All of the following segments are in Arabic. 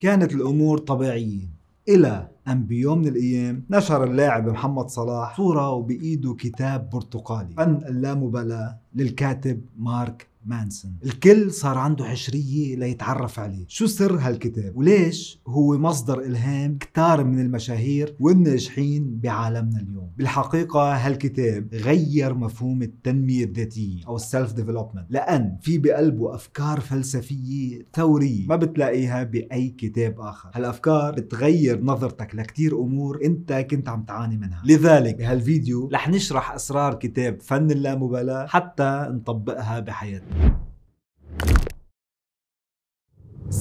كانت الأمور طبيعية. إلى أن بيوم من الأيام نشر اللاعب محمد صلاح صورة وبإيده كتاب برتقالي. فن اللامبالاة للكاتب مارك مانسون الكل صار عنده حشرية ليتعرف عليه. شو سر هالكتاب؟ وليش هو مصدر إلهام كتار من المشاهير والناجحين بعالمنا اليوم؟ بالحقيقة هالكتاب غير مفهوم التنمية الذاتية أو ال self development لأن في بقلبه أفكار فلسفية ثورية ما بتلاقيها بأي كتاب آخر. هالأفكار بتغير نظرتك لكتير أمور أنت كنت عم تعاني منها. لذلك بهالفيديو رح نشرح أسرار كتاب فن اللامبالاة حتى نطبقها بحياتنا.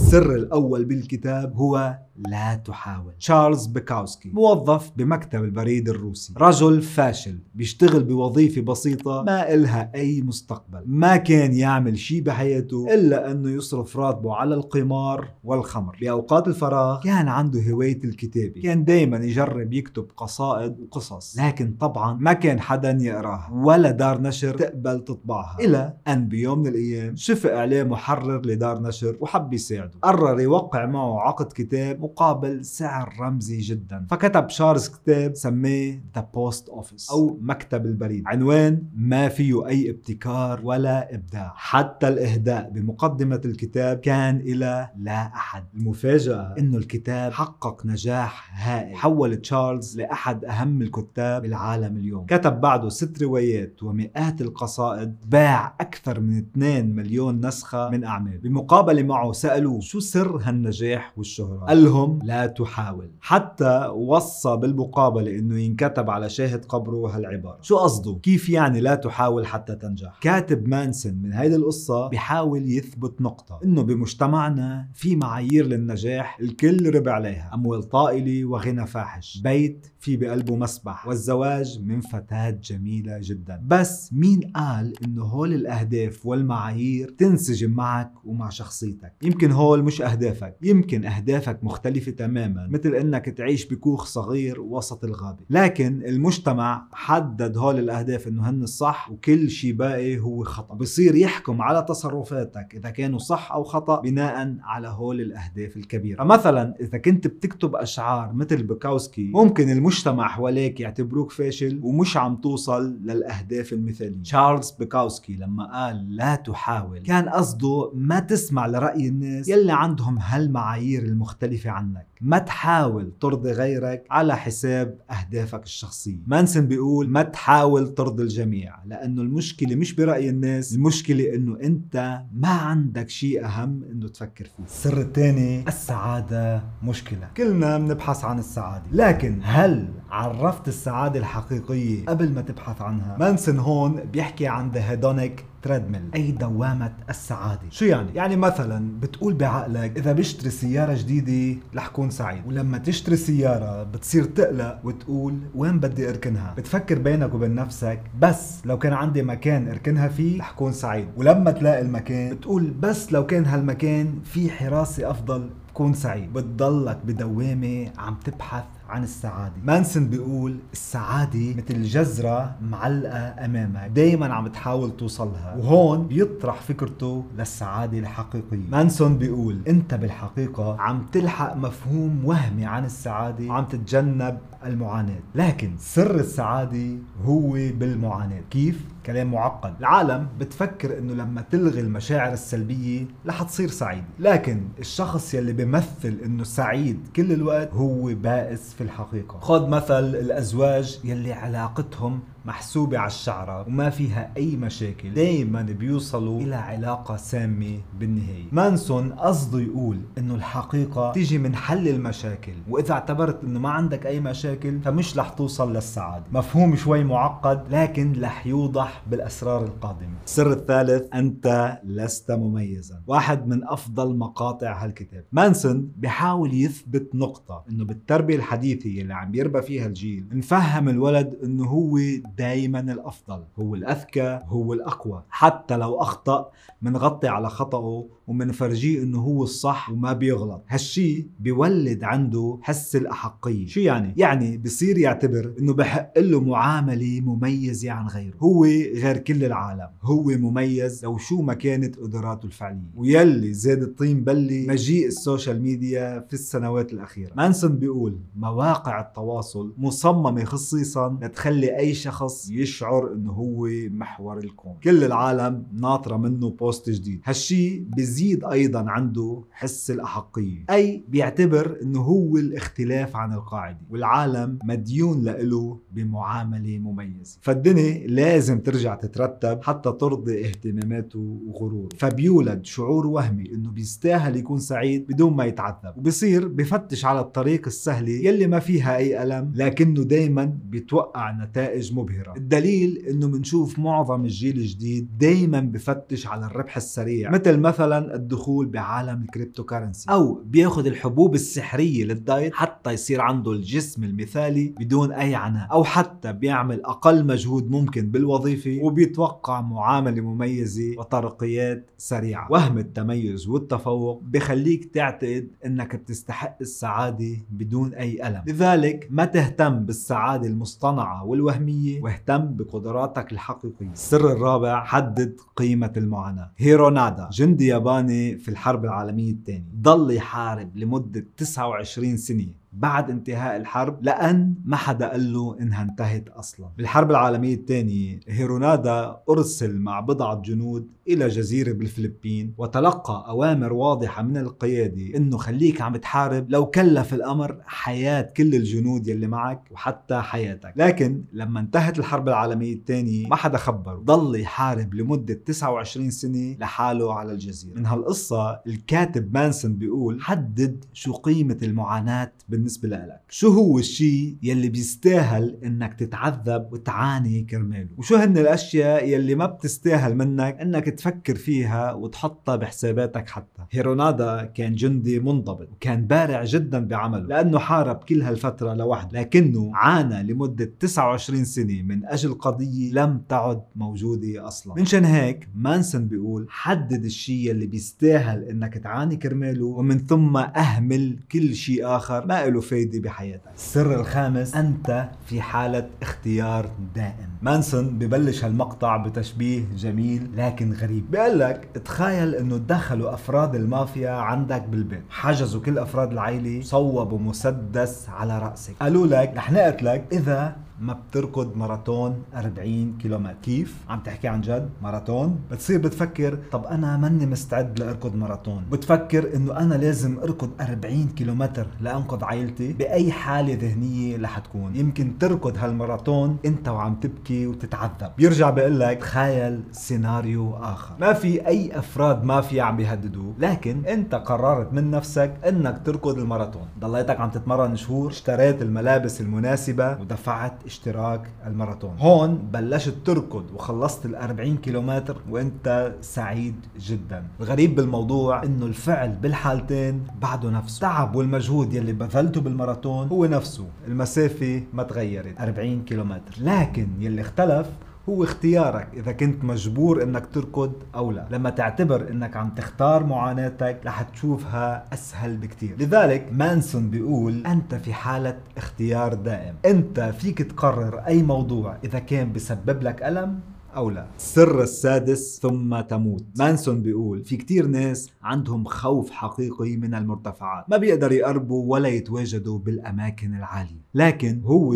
السر الأول بالكتاب هو لا تحاول. تشارلز بيكاوسكي موظف بمكتب البريد الروسي. رجل فاشل بيشتغل بوظيفة بسيطة ما إلها أي مستقبل. ما كان يعمل شي بحياته إلا أنه يصرف راتبه على القمار والخمر. بأوقات الفراغ كان عنده هواية الكتابة. كان دايما يجرب يكتب قصائد وقصص. لكن طبعا ما كان حدا يقراها ولا دار نشر تقبل تطبعها إلى أن بيوم من الأيام شفق عليه محرر لدار نشر وحب يساعده. قرر يوقع معه عقد كتاب مقابل سعر رمزي جدا. فكتب شارلز كتاب سميه the post office أو مكتب البريد. عنوان ما فيه أي ابتكار ولا إبداع. حتى الإهداء بمقدمة الكتاب كان إلى لا أحد. المفاجأة إنه الكتاب حقق نجاح هائل. حول تشارلز لأحد أهم الكتاب بالعالم اليوم. كتب بعده ست روايات ومئات القصائد. باع أكثر من 2 مليون نسخة من أعماله. بمقابلة معه سألوه شو سر هالنجاح والشهرة؟ قال لهم لا تحاول. حتى وصى بالمقابلة إنه ينكتب على شاهد قبره هالعبارة. شو قصده؟ كيف يعني لا تحاول حتى تنجح؟ كاتب مانسون من هيدي القصة بيحاول يثبت نقطة إنه بمجتمعنا في معايير للنجاح الكل ربي عليها أموال طائلة وغنى فاحش بيت في بقلبه مسبح. والزواج من فتاة جميلة جدا. بس مين قال إنه هول الأهداف والمعايير تنسجم معك ومع شخصيتك؟ يمكن هول مش أهدافك. يمكن أهدافك مختلفة تماما مثل إنك تعيش بكوخ صغير وسط الغابة. لكن المجتمع حدد هول الأهداف إنه هن الصح وكل شيء باقي هو خطأ. بصير يحكم على تصرفاتك إذا كانوا صح أو خطأ بناء على هول الأهداف الكبيرة. مثلا إذا كنت بتكتب أشعار مثل بكاوسكي ممكن المجتمع حواليك يعتبروك فاشل ومش عم توصل للأهداف المثالية. تشارلز بكاوسكي لما قال لا تحاول كان قصده ما تسمع لرأي الناس يلي عندهم هالمعايير المختلفة عنك. ما تحاول ترضي غيرك على حساب أهدافك الشخصية. مانسون بيقول ما تحاول ترضي الجميع لأنه المشكلة مش برأي الناس المشكلة أنه أنت ما عندك شيء أهم أنه تفكر فيه. السر الثاني السعادة مشكلة. كلنا بنبحث عن السعادة لكن هل عرفت السعادة الحقيقية قبل ما تبحث عنها؟ مانسون هون بيحكي عن the hedonic treadmill. أي دوامة السعادة. شو يعني؟ يعني مثلا بتقول بعقلك إذا بشتري سيارة جديدة رح كون سعيد. ولما تشتري سيارة بتصير تقلق وتقول وين بدي أركنها؟ بتفكر بينك وبين نفسك بس لو كان عندي مكان أركنها فيه رح كون سعيد. ولما تلاقي المكان بتقول بس لو كان هالمكان في حراسة أفضل بكون سعيد. بتضلك بدوامة عم تبحث عن السعادة. مانسون بيقول السعادة مثل جزرة معلقة أمامك دايما عم تحاول توصلها وهون بيطرح فكرته للسعادة الحقيقية. مانسون بيقول أنت بالحقيقة عم تلحق مفهوم وهمي عن السعادة وعم تتجنب المعاناة. لكن سر السعادة هو بالمعاناة. كيف؟ كلام معقد. العالم بتفكر إنه لما تلغي المشاعر السلبية رح تصير سعيد لكن الشخص يلي بيمثل إنه سعيد كل الوقت هو بائس في الحقيقة. خذ مثل الأزواج يلي علاقتهم محسوبة على الشعرة وما فيها أي مشاكل. دايما بيوصلوا إلى علاقة سامة بالنهاية. مانسون قصده يقول إنه الحقيقة تيجي من حل المشاكل وإذا اعتبرت إنه ما عندك أي مشاكل فمش رح توصل للسعادة. مفهوم شوي معقد لكن رح يوضح بالأسرار القادمة. السر الثالث أنت لست مميزا. واحد من أفضل مقاطع هالكتاب. مانسون بيحاول يثبت نقطة إنه بالتربية الحديثة اللي عم يربى فيها الجيل نفهم الولد إنه هو دائما الأفضل هو الأذكى هو الأقوى حتى لو أخطأ منغطي على خطأه ومنفرجيه إنه هو الصح وما بيغلط. هالشي بيولد عنده حس الأحقية. شو يعني؟ يعني بصير يعتبر إنه بحق له معاملة مميزة عن غيره. هو غير كل العالم هو مميز لو شو ما كانت قدراته الفعلية. ويلي زاد الطين بلة مجيء ال social media في السنوات الأخيرة. مانسون بيقول مواقع التواصل مصممة خصيصا لتخلي أي شخص يشعر إنه هو محور الكون. كل العالم ناطرة منه بوست جديد. هالشي بزيد أيضا عنده حس الأحقية. أي بيعتبر إنه هو الاختلاف عن القاعدة. والعالم مديون له بمعاملة مميزة. فالدنيا لازم ترجع تترتب حتى ترضي اهتماماته وغروره. فبيولد شعور وهمي إنه بيستاهل يكون سعيد بدون ما يتعذب. وبصير بفتش على الطريق السهلة يلي ما فيها أي ألم. لكنه دايما بيتوقع نتائج مبهرة. الدليل إنه بنشوف معظم الجيل الجديد دايما بفتش على الربح السريع. مثل مثلا الدخول بعالم ال cryptocurrency أو بياخذ الحبوب السحرية للدايت حتى يصير عنده الجسم المثالي بدون أي عناء. أو حتى بيعمل أقل مجهود ممكن بالوظيفة وبيتوقع معاملة مميزة وترقيات سريعة. وهم التميز والتفوق بخليك تعتقد إنك بتستحق السعادة بدون أي ألم. لذلك ما تهتم بالسعادة المصطنعة والوهمية واهتم بقدراتك الحقيقية. السر الرابع حدد قيمة المعاناة. هيرونادا جندي ياباني في الحرب العالمية الثانية ضل يحارب لمدة 29 سنة. بعد انتهاء الحرب لأن ما حدا قال له إنها انتهت أصلا. بالحرب العالمية الثانية هيرونادا أرسل مع بضعة جنود إلى جزيرة بالفلبين وتلقى أوامر واضحة من القيادة إنه خليك عم تحارب لو كلف الأمر حياة كل الجنود يلي معك وحتى حياتك. لكن لما انتهت الحرب العالمية الثانية ما حدا خبره ضل يحارب لمدة 29 سنة لحاله على الجزيرة. من هالقصة الكاتب مانسون بيقول حدد شو قيمة المعاناة بالنسبة لك؟ شو هو الشيء يلي بيستاهل إنك تتعذب وتعاني كرماله؟ وشو هن الأشياء يلي ما بتستاهل منك إنك تفكر فيها وتحطها بحساباتك حتى؟ هيرونادا كان جندي منضبط وكان بارع جدا بعمله لأنه حارب كل هالفترة لوحده لكنه عانى لمدة 29 سنة من أجل قضية لم تعد موجودة أصلا. منشان هيك مانسون بيقول حدد الشيء يلي بيستاهل إنك تعاني كرماله ومن ثم أهمل كل شيء آخر ما له فايدة بحياتك. السر الخامس أنت في حالة اختيار دائم. مانسون ببلش هالمقطع بتشبيه جميل لكن غريب. بيقول لك تخيل إنه دخلوا أفراد المافيا عندك بالبيت. حجزوا كل أفراد العائلة صوبوا مسدس على رأسك. قالوا لك رح نقتلك إذا ما بتركض ماراثون 40 كيلومتر. كيف؟ عم تحكي عن جد؟ ماراثون؟ بتصير بتفكر طب أنا ماني مستعد لأركض ماراثون. بتفكر إنه أنا لازم أركض 40 كيلومتر لأنقذ عائلتي؟ بأي حالة ذهنية رح تكون. يمكن تركض هالماراثون أنت وعم تبكي وتتعذب. بيرجع بيقول لك تخيل سيناريو آخر. ما في أي أفراد مافيا عم بيهددوك لكن أنت قررت من نفسك إنك تركض الماراثون. ضليتك عم تتمرن شهور اشتريت الملابس المناسبة ودفعت اشتراك الماراثون. هون بلشت تركض وخلصت ال 40 كيلومتر وانت سعيد جدا. الغريب بالموضوع إنه الفعل بالحالتين بعده نفسه. التعب والمجهود يلي بذلته بالماراثون هو نفسه. المسافة ما تغيرت. 40 كيلومتر. لكن يلي اختلف هو اختيارك إذا كنت مجبور إنك تركض أو لا. لما تعتبر إنك عم تختار معاناتك رح تشوفها أسهل بكتير. لذلك مانسون بيقول أنت في حالة اختيار دائم. أنت فيك تقرر أي موضوع إذا كان بسبب لك ألم أو لا. السر السادس ثم تموت. مانسون بيقول في كتير ناس عندهم خوف حقيقي من المرتفعات. ما بيقدر يقربوا ولا يتواجدوا بالأماكن العالية. لكن هو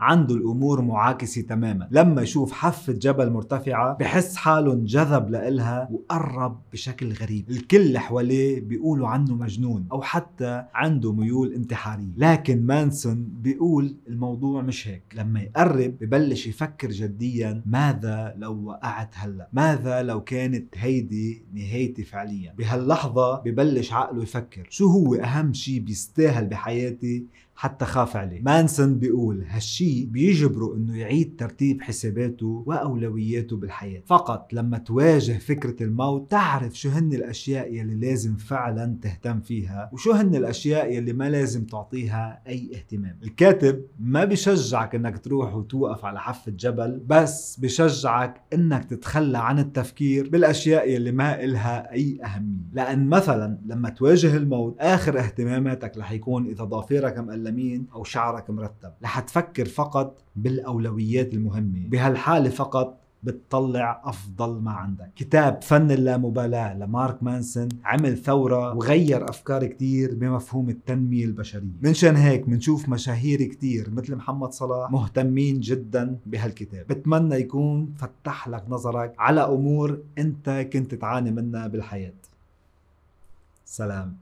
عنده الأمور معاكسة تماما. لما يشوف حافه جبل مرتفعة بحس حاله انجذب لإلها وقرب بشكل غريب. الكل حواليه بيقولوا عنه مجنون أو حتى عنده ميول انتحارية. لكن مانسون بيقول الموضوع مش هيك. لما يقرب ببلش يفكر جديا ماذا لو وقعت هلأ؟ ماذا لو كانت هيدي نهايتي فعليا؟ بهاللحظة ببلش عقله يفكر. شو هو أهم شيء بيستاهل بحياتي؟ حتى خاف عليه. مانسون بيقول هالشي بيجبره إنه يعيد ترتيب حساباته وأولوياته بالحياة. فقط لما تواجه فكرة الموت تعرف شو هن الأشياء يلي لازم فعلا تهتم فيها وشو هن الأشياء يلي ما لازم تعطيها أي اهتمام. الكاتب ما بيشجعك إنك تروح وتوقف على حافة جبل بس بيشجعك إنك تتخلى عن التفكير بالأشياء يلي ما إلها أي أهمية. لأن مثلا لما تواجه الموت آخر اهتماماتك رح يكون إذا ضافيرك مقلم مين أو شعرك مرتب. رح تفكر فقط بالأولويات المهمة. بهالحالة فقط بتطلع أفضل ما عندك. كتاب فن اللامبالاة لمارك مانسون عمل ثورة وغير أفكار كتير بمفهوم التنمية البشرية. منشان هيك منشوف مشاهير كتير مثل محمد صلاح مهتمين جدا بهالكتاب. بتمنى يكون فتح لك نظرك على أمور أنت كنت تعاني منها بالحياة. سلام.